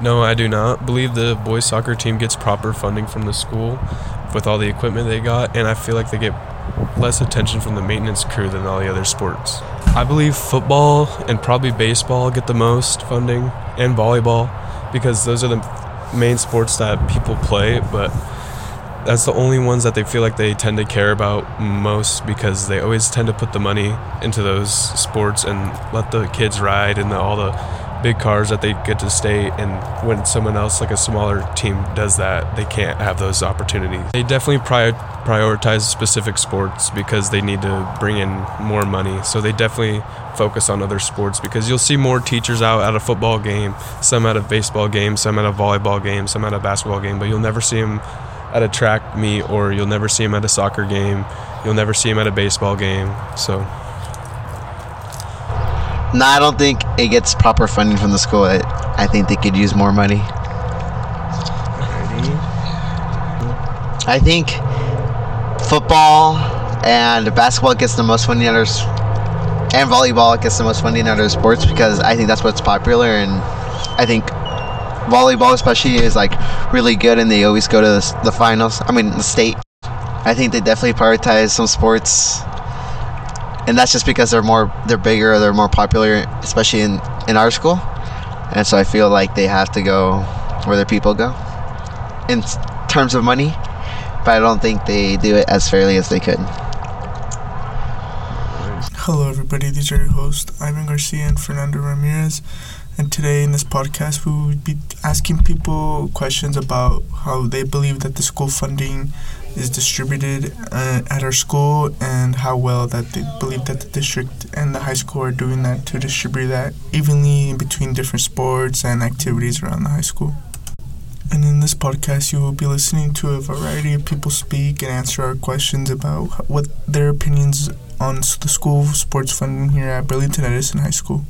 No, I do not believe the boys soccer team gets proper funding from the school with all the equipment they got, and I feel like they get less attention from the maintenance crew than all the other sports. I believe football and probably baseball get the most funding and volleyball because those are the main sports that people play, but that's the only ones that they feel like they tend to care about most because they always tend to put the money into those sports and let the kids ride and the, all the big cars that they get to stay and when someone else like a smaller team does that they can't have those opportunities. They definitely prior- prioritize specific sports because they need to bring in more money. So they definitely focus on other sports because you'll see more teachers out at a football game some at a baseball game some at a volleyball game some at a basketball game but you'll never see them at a track meet or you'll never see him at a soccer game. You'll never see him at a baseball game. So No, I don't think it gets proper funding from the school. I, I think they could use more money. I think football and basketball gets the most funding out of and volleyball gets the most funding out of sports because I think that's what's popular and I think volleyball especially is like really good and they always go to the, the finals. I mean the state. I think they definitely prioritize some sports and that's just because they're more they're bigger or they're more popular especially in in our school and so i feel like they have to go where their people go in terms of money but i don't think they do it as fairly as they could Hello, everybody. These are your hosts, Ivan Garcia and Fernando Ramirez. And today in this podcast, we will be asking people questions about how they believe that the school funding is distributed uh, at our school and how well that they believe that the district and the high school are doing that to distribute that evenly between different sports and activities around the high school. And in this podcast, you will be listening to a variety of people speak and answer our questions about what their opinions on the school sports funding here at Burlington Edison High School.